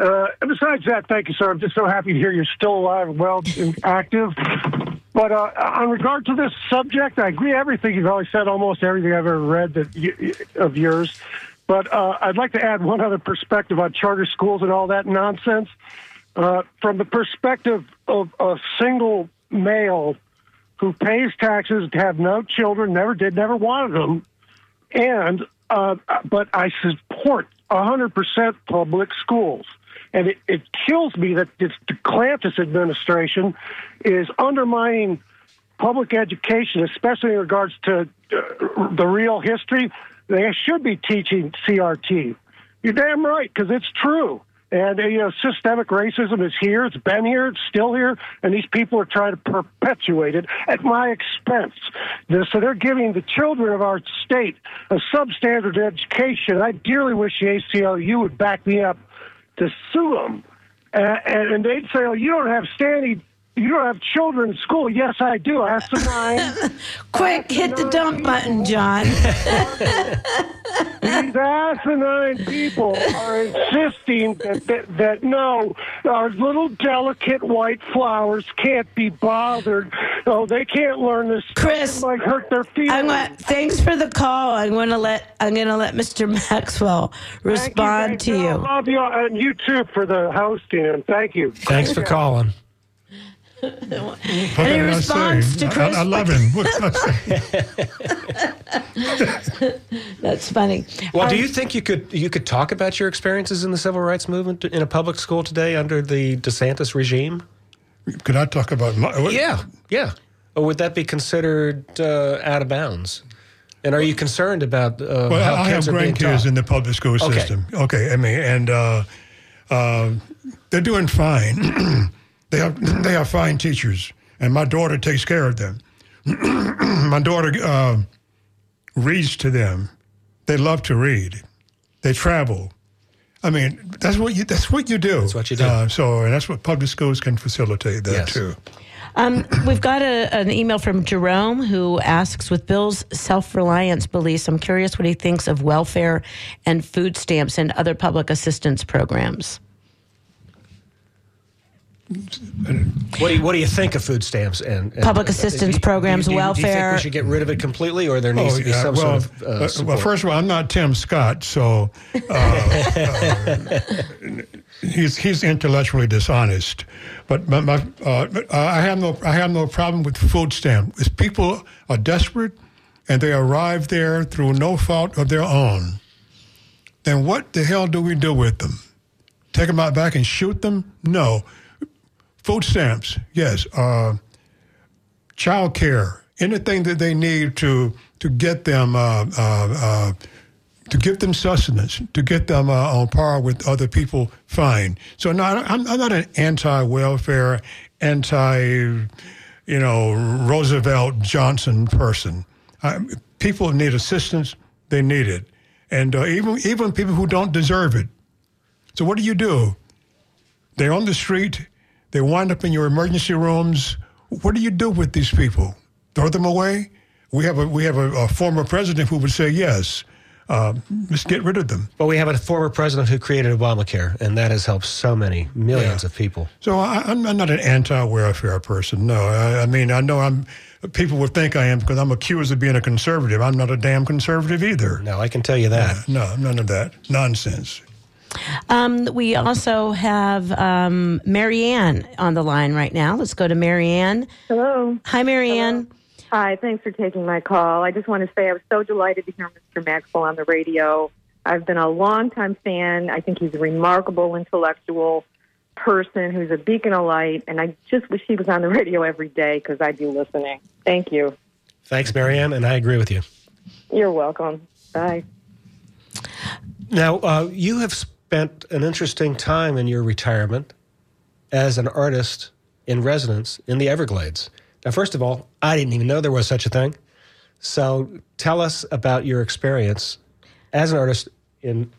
Uh, and besides that, thank you, sir. I'm just so happy to hear you're still alive and well and active. But uh, on regard to this subject, I agree everything you've always said, almost everything I've ever read that you, of yours. But uh, I'd like to add one other perspective on charter schools and all that nonsense. Uh, from the perspective of a single male who pays taxes, have no children, never did, never wanted them, and uh, but I support 100% public schools. And it, it kills me that this DeClantis administration is undermining public education, especially in regards to uh, the real history. They should be teaching CRT. You're damn right, because it's true. And you know, systemic racism is here. It's been here. It's still here. And these people are trying to perpetuate it at my expense. So they're giving the children of our state a substandard education. I dearly wish the ACLU would back me up to sue them. And, and they'd say, "Oh, you don't have standing." You don't have children in school. Yes, I do. I have some nine. Quick, hit the dump button, John. These asinine people are insisting that, that, that no, our little delicate white flowers can't be bothered. Oh, they can't learn this. Chris, it might hurt their feelings. I'm gonna, thanks for the call. I'm going to let I'm going to let Mr. Maxwell Thank respond to thank I you. love you and you too for the hosting. And thank you. Thanks for calling. What Any response to Chris? I, I love him. What can I say? That's funny. Well, do you think you could you could talk about your experiences in the civil rights movement in a public school today under the DeSantis regime? Could I talk about my? what- Yeah, yeah. Or would that be considered uh, out of bounds? And are you concerned about uh, Well, how I have kids are grandkids in the public school Okay. system. Okay, I mean, and uh, uh, they're doing fine. they are, they have fine teachers, and my daughter takes care of them. my daughter uh, reads to them. they love to read. They travel. I mean, that's what you that's what you do. That's what you do. Uh, so, and that's what public schools can facilitate that Yes. too. Um, we've got a, an email from Jerome who asks, with Bill's self reliance beliefs, I'm curious what he thinks of welfare and food stamps and other public assistance programs. What do you What do you think of food stamps and, and Public assistance programs, do you, do you- Do you think welfare? we should get rid of it completely, or there needs to be some Oh, well, sort of uh, uh, well, first of all, I'm not Tim Scott, so uh, uh, he's he's intellectually dishonest. But my, my, uh, uh, I have no I have no problem with food stamps. If people are desperate and they arrive there through no fault of their own, then what the hell do we do with them? Take them out back and shoot them? No. Food stamps, yes. Uh, child care, anything that they need to to get them uh, uh, uh, to give them sustenance, to get them uh, on par with other people, fine. So no, I'm, I'm not an anti-welfare, anti, you know, Roosevelt Johnson person. I, people need assistance; they need it, and uh, even even people who don't deserve it. So what do you do? They're on the street. They wind up in your emergency rooms. What do you do with these people? Throw them away? We have a we have a, a former president who would say yes. Uh, let's get rid of them. But we have a former president who created Obamacare, and that has helped so many millions Yeah. of people. So I, I'm I'm not an anti-welfare person. No, I, I mean I know I'm. People would think I am because I'm accused of being a conservative. I'm not a damn conservative either. No, I can tell you that. No, none of that nonsense. Um, we also have um, Marianne on the line right now. Let's go to Marianne. Hello. Hi, Marianne. Hi, thanks for taking my call. I just want to say I was so delighted to hear Mr. Maxwell on the radio. I've been a longtime fan. I think he's a remarkable intellectual person who's a beacon of light, and I just wish he was on the radio every day because I'd be listening. Thank you. Thanks, Marianne, and I agree with you. You're welcome. Bye. Now, uh, you have spent an interesting time in your retirement as an artist in residence in the Everglades. Now, first of all, I didn't even know there was such a thing. So, tell us about your experience as an artist in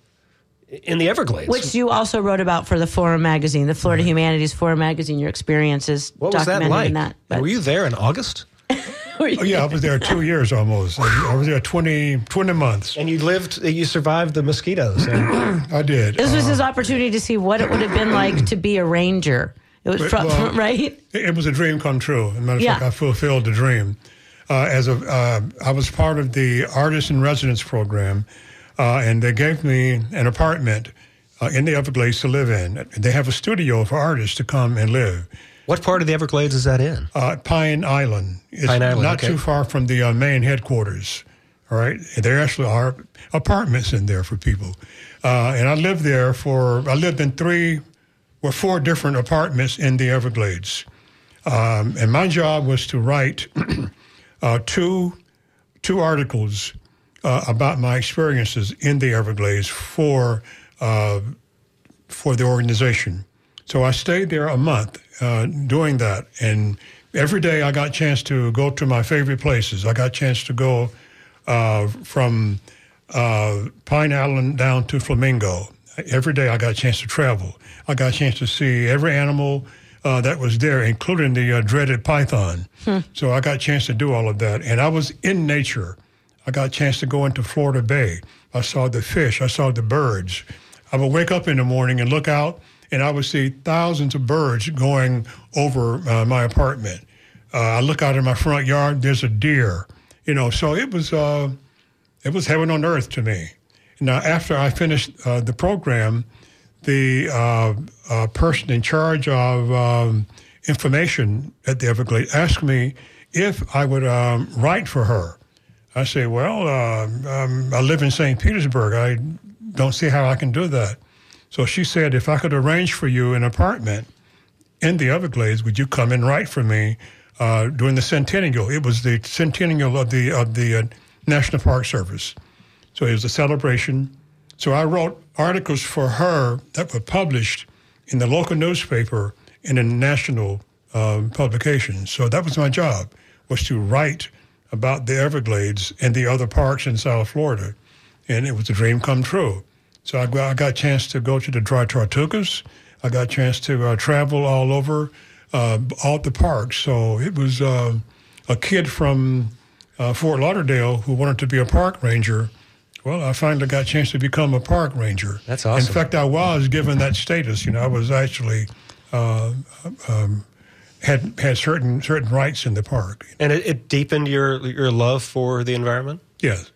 in the Everglades. Which you also wrote about for the Forum magazine, the Florida Humanities Forum magazine. Your experiences what was that like? that. Were you there in August? Oh yeah, I was there two years almost. I was there 20, 20 months. And you lived, you survived the mosquitoes. and- I did. This was Uh, his opportunity to see what it would have been like to be a ranger. It was But, from, well, right. It, it was a dream come true. As a matter of Yeah. fact, I fulfilled the dream. Uh, as a, uh, I was part of the artist in residence program, uh, and they gave me an apartment uh, in the Everglades to live in. They have a studio for artists to come and live. What part of the Everglades is that in? Uh, Pine Island. It's Pine Island, not okay. too far from the uh, main headquarters. All right, there actually are apartments in there for people, uh, and I lived there for. I lived in three, or four different apartments in the Everglades, um, and my job was to write uh, two, two articles uh, about my experiences in the Everglades for uh, for the organization. So I stayed there a month uh, doing that, and every day I got a chance to go to my favorite places. I got a chance to go uh, from uh, Pine Island down to Flamingo. Every day I got a chance to travel. I got a chance to see every animal uh, that was there, including the uh, dreaded python. So I got a chance to do all of that, and I was in nature. I got a chance to go into Florida Bay. I saw the fish. I saw the birds. I would wake up in the morning and look out, and I would see thousands of birds going over uh, my apartment. Uh, I look out in my front yard. There's a deer. You know, so it was uh, it was heaven on earth to me. Now, after I finished uh, the program, the uh, uh, person in charge of um, information at the Everglades asked me if I would um, write for her. I say, well, uh, um, I live in St. Petersburg. I don't see how I can do that. So she said, if I could arrange for you an apartment in the Everglades, would you come and write for me uh, during the centennial? It was the centennial of the of the uh, National Park Service, so it was a celebration. So I wrote articles for her that were published in the local newspaper and in a national um, publications. So that was my job, was to write about the Everglades and the other parks in South Florida. and it was a dream come true. So I got, I got a chance to go to the Dry Tortugas. I got a chance to uh, travel all over, uh, all the parks. So it was uh, a kid from uh, Fort Lauderdale who wanted to be a park ranger. Well, I finally got a chance to become a park ranger. That's awesome. In fact, I was given that status. You know, I was actually uh, um, had had certain certain rights in the park. And it, it deepened your your love for the environment. Yes,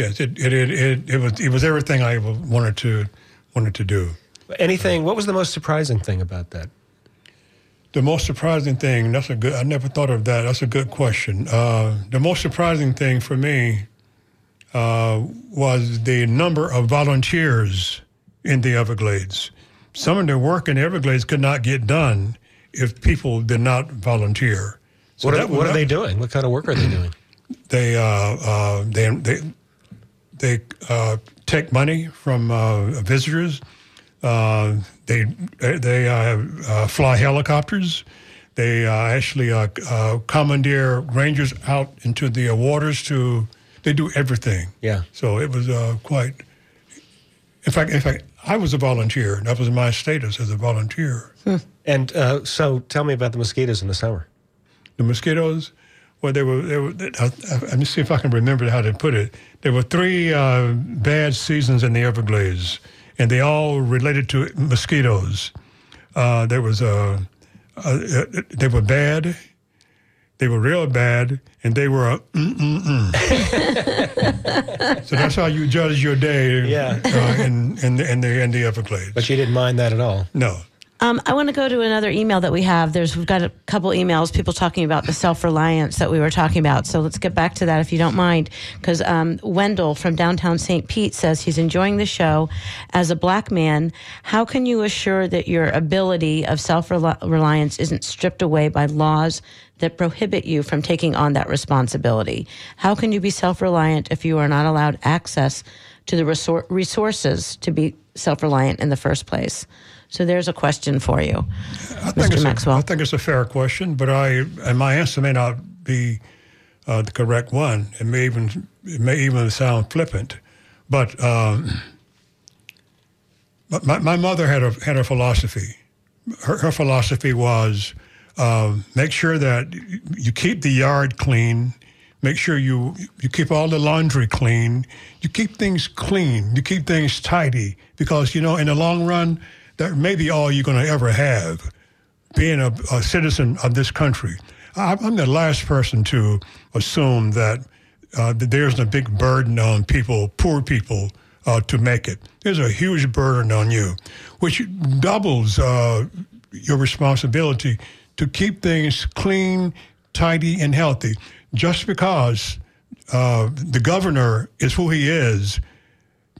yes. It it, it it it was it was everything I wanted to wanted to do. Anything? What was the most surprising thing about that? The most surprising thing. That's a good. I never thought of that. That's a good question. Uh, the most surprising thing for me uh, was the number of volunteers in the Everglades. Some of the work in the Everglades could not get done if people did not volunteer. So what are, what are they doing? What kind of work are they doing? they uh, uh, they they they uh, take money from uh, visitors. Uh, they they uh, uh, fly helicopters. They uh, actually uh, uh, commandeer rangers out into the uh, waters to. They do everything. Yeah. So it was uh, quite. In fact, in fact, I was a volunteer. That was my status as a volunteer. And uh, so, tell me about the mosquitoes in the summer. The mosquitoes, well, they were. They were I, I, let me see if I can remember how to put it. There were three uh, bad seasons in the Everglades, and they all related to mosquitoes. Uh, there was a. Uh, they were bad. They were real bad, and they were a mm mm mm. so that's how you judge your day. Yeah. Uh, in in the, in the in the Everglades. But you didn't mind that at all. no. Um, I want to go to another email that we have. There's we've got a couple emails, people talking about the self reliance that we were talking about. So let's get back to that if you don't mind, because um, Wendell from downtown St. Pete says he's enjoying the show. As a black man, how can you assure that your ability of self reliance isn't stripped away by laws that prohibit you from taking on that responsibility? How can you be self reliant if you are not allowed access to the resor- resources to be self reliant in the first place? So there's a question for you, I think Mr. it's a- Maxwell. I think it's a fair question, but I and my answer may not be uh, the correct one. It may even it may even sound flippant, but um, my, my mother had a had a philosophy. Her, her philosophy was um, make sure that you keep the yard clean. Make sure you you keep all the laundry clean. You keep things clean. You keep things tidy because you know in the long run that may be all you're going to ever have. Being a, a citizen of this country, I, I'm the last person to assume that, uh, that there's a big burden on people, poor people, uh, to make it. There's a huge burden on you, which doubles uh, your responsibility to keep things clean, tidy, and healthy. Just because uh, the governor is who he is,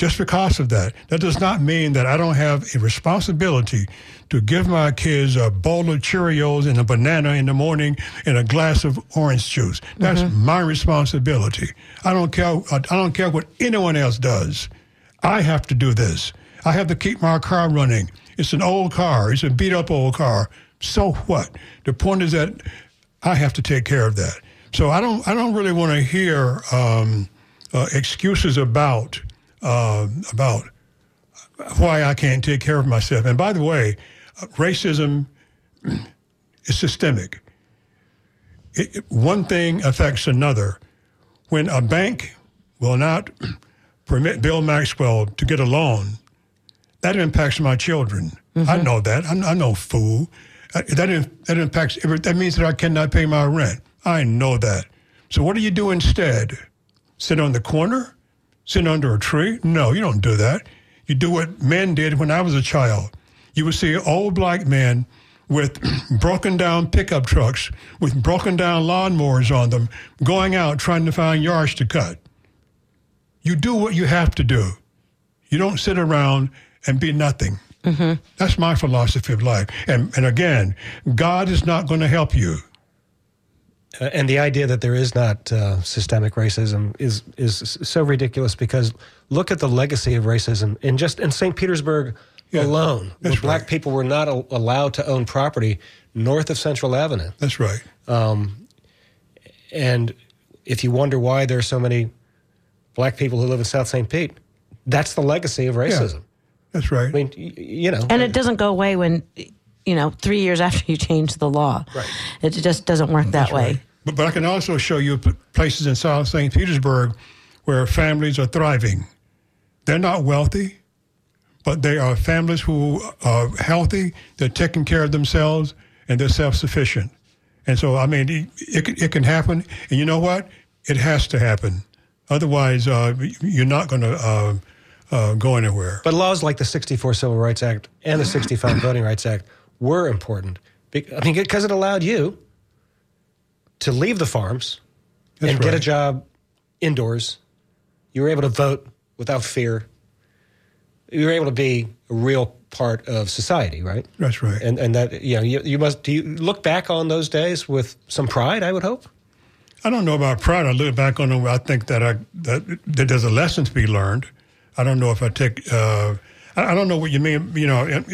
just because of that, that does not mean that I don't have a responsibility to give my kids a bowl of Cheerios and a banana in the morning and a glass of orange juice. That's my responsibility. I don't care. I don't care what anyone else does. I have to do this. I have to keep my car running. It's an old car. It's a beat up old car. So what? The point is that I have to take care of that. So I don't. I don't really want to hear um, uh, excuses about uh, about why I can't take care of myself. And by the way, uh, racism is systemic. It, it- one thing affects another. When a bank will not permit Bill Maxwell to get a loan, that impacts my children. I know that. I'm, I'm no fool. Uh, That, in, that impacts. That means that I cannot pay my rent. I know that. So what do you do instead? Sit on the corner? Sit under a tree? No, you don't do that. You do what men did when I was a child. You would see old black men with broken down pickup trucks with broken down lawnmowers on them going out trying to find yards to cut. You do what you have to do. You don't sit around and be nothing. Mm-hmm. That's my philosophy of life. And, and again, God is not going to help you. Uh, and the idea that there is not uh, systemic racism is is so ridiculous because look at the legacy of racism in just in St. Petersburg Yeah, alone, where that's black people were not al- allowed to own property north of Central Avenue. That's right. And if you wonder why there are so many black people who live in South St. Pete. That's the legacy of racism. That's right. I mean, y- you know, And it doesn't go away when, you know, three years after you change the law. Right. It just doesn't work that way. But, but I can also show you places in South St. Petersburg where families are thriving. They're not wealthy, but they are families who are healthy, they're taking care of themselves, and they're self sufficient. And so, I mean, it, it, can- it can happen. And you know what? It has to happen. Otherwise, uh, you're not going to uh, uh, go anywhere. but laws like the 64 Civil Rights Act and the 65 Voting Rights Act were important. I mean, because it allowed you to leave the farms That's and get a job indoors. You were able to vote without fear. You were able to be a real part of society, right? That's right. And and that you know you, you must do you look back on those days with some pride. I would hope. I don't know about pride. I look back on them. I think that I that, that there's a lesson to be learned. I don't know if I take. Uh, I, I don't know what you mean. You know,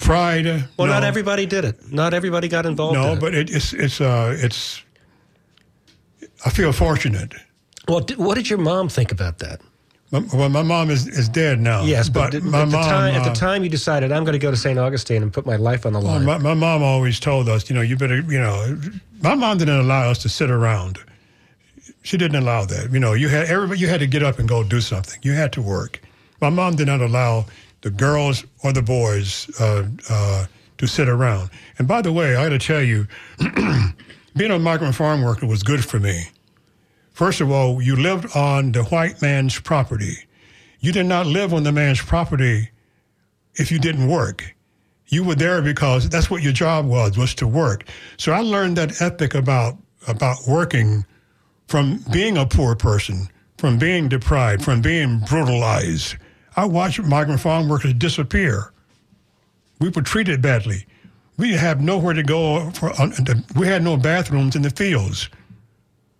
uh, pride. uh, Well, no. not everybody did it. Not everybody got involved. No, in but it, it's it's uh, it's. I feel fortunate. well, what did your mom think about that? My, well, my mom is, is dead now. Yes, but, did- my at, the mom. time, at uh, the time you decided I'm going to go to St. Augustine and put my life on the Well, line. my, my mom always told us, you know, you better, you know, my mom didn't allow us to sit around. She didn't allow that. You know, you had everybody, you had to get up and go do something. You had to work. My mom did not allow the girls or the boys uh, uh, to sit around. And by the way, I got to tell you, being a migrant farm worker was good for me. First of all, you lived on the white man's property. You did not live on the man's property if you didn't work you were there because that's what your job was was to work so i learned that ethic about about working from being a poor person from being deprived from being brutalized i watched migrant farm workers disappear. We were treated badly. We had nowhere to go for uh, we had no bathrooms in the fields.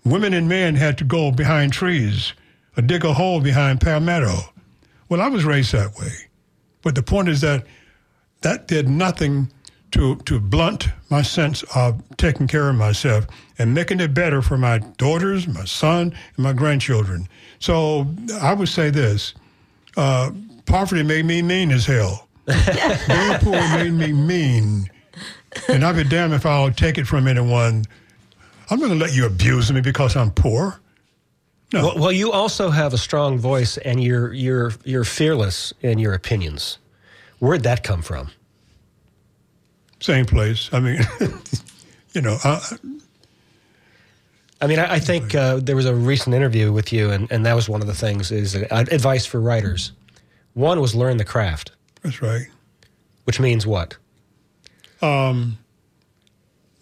Women and men had to go behind trees or dig a hole behind palmetto. Well i was raised that way. But the point is that that did nothing to to blunt my sense of taking care of myself and making it better for my daughters, my son, and my grandchildren. So I would say this: uh, poverty made me mean as hell. Being poor made me mean, and I'd be damned if I'll take it from anyone. I'm going to let you abuse me because I'm poor. No. Well, well, you also have a strong voice, and you're you're you're fearless in your opinions. Where'd that come from? Same place. I mean, you know, I, I mean, I, I think uh, there was a recent interview with you, and, and that was one of the things is uh, advice for writers. One was learn the craft, that's right. which means what?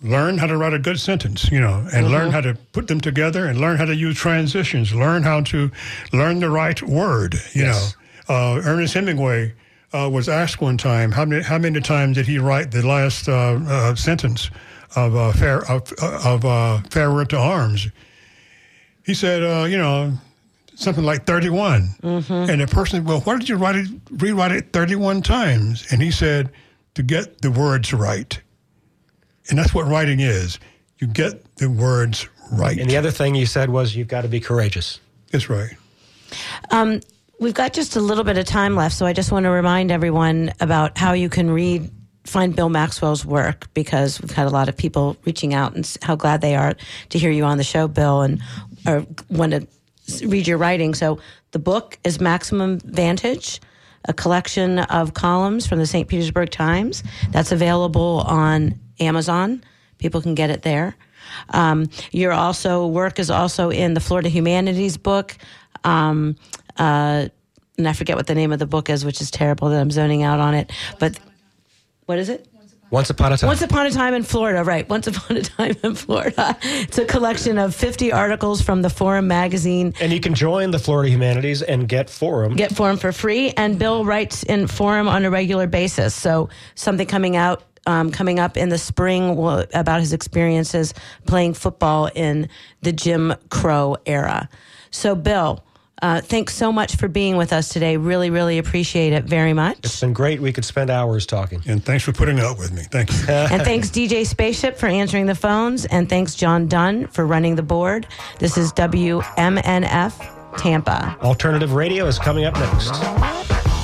learn how to write a good sentence, you know, and learn how to put them together and learn how to use transitions, learn how to learn the right word, you Yes. know. Uh, Ernest Hemingway uh, was asked one time how many, how many times did he write the last uh, uh, sentence of uh, fair of, of uh, farewell to arms. He said, uh, you know, something like 31. And the person, well, why did you write it, rewrite it 31 times? And he said, to get the words right. And that's what writing is. You get the words right. And the other thing you said was you've got to be courageous. That's right. Um, we've got just a little bit of time left, so I just want to remind everyone about how you can read, find Bill Maxwell's work because we've had a lot of people reaching out and how glad they are to hear you on the show, Bill, and or want to read your writing. So the book is Maximum Vantage. A collection of columns from the St. Petersburg Times. That's available on Amazon. People can get it there. Um, your also work is also in the Florida Humanities book. Um, uh, and I forget what the name of the book is, which is terrible that I'm zoning out on it. But what is it? Once upon a time. Once Upon a Time in Florida, right. Once Upon a Time in Florida. It's a collection of 50 articles from the Forum magazine. and you can join the Florida Humanities and get Forum. Get Forum for free. And Bill writes in Forum on a regular basis. So something coming out. Um, coming up in the spring will, about his experiences playing football in the Jim Crow era. So, Bill, uh, thanks so much for being with us today. Really, really appreciate it very much. it's been great. We could spend hours talking. And thanks for putting up with me. Thank you. and thanks DJ Spaceship for answering the phones, and thanks John Dunn for running the board. This is WMNF Tampa. Alternative radio is coming up next.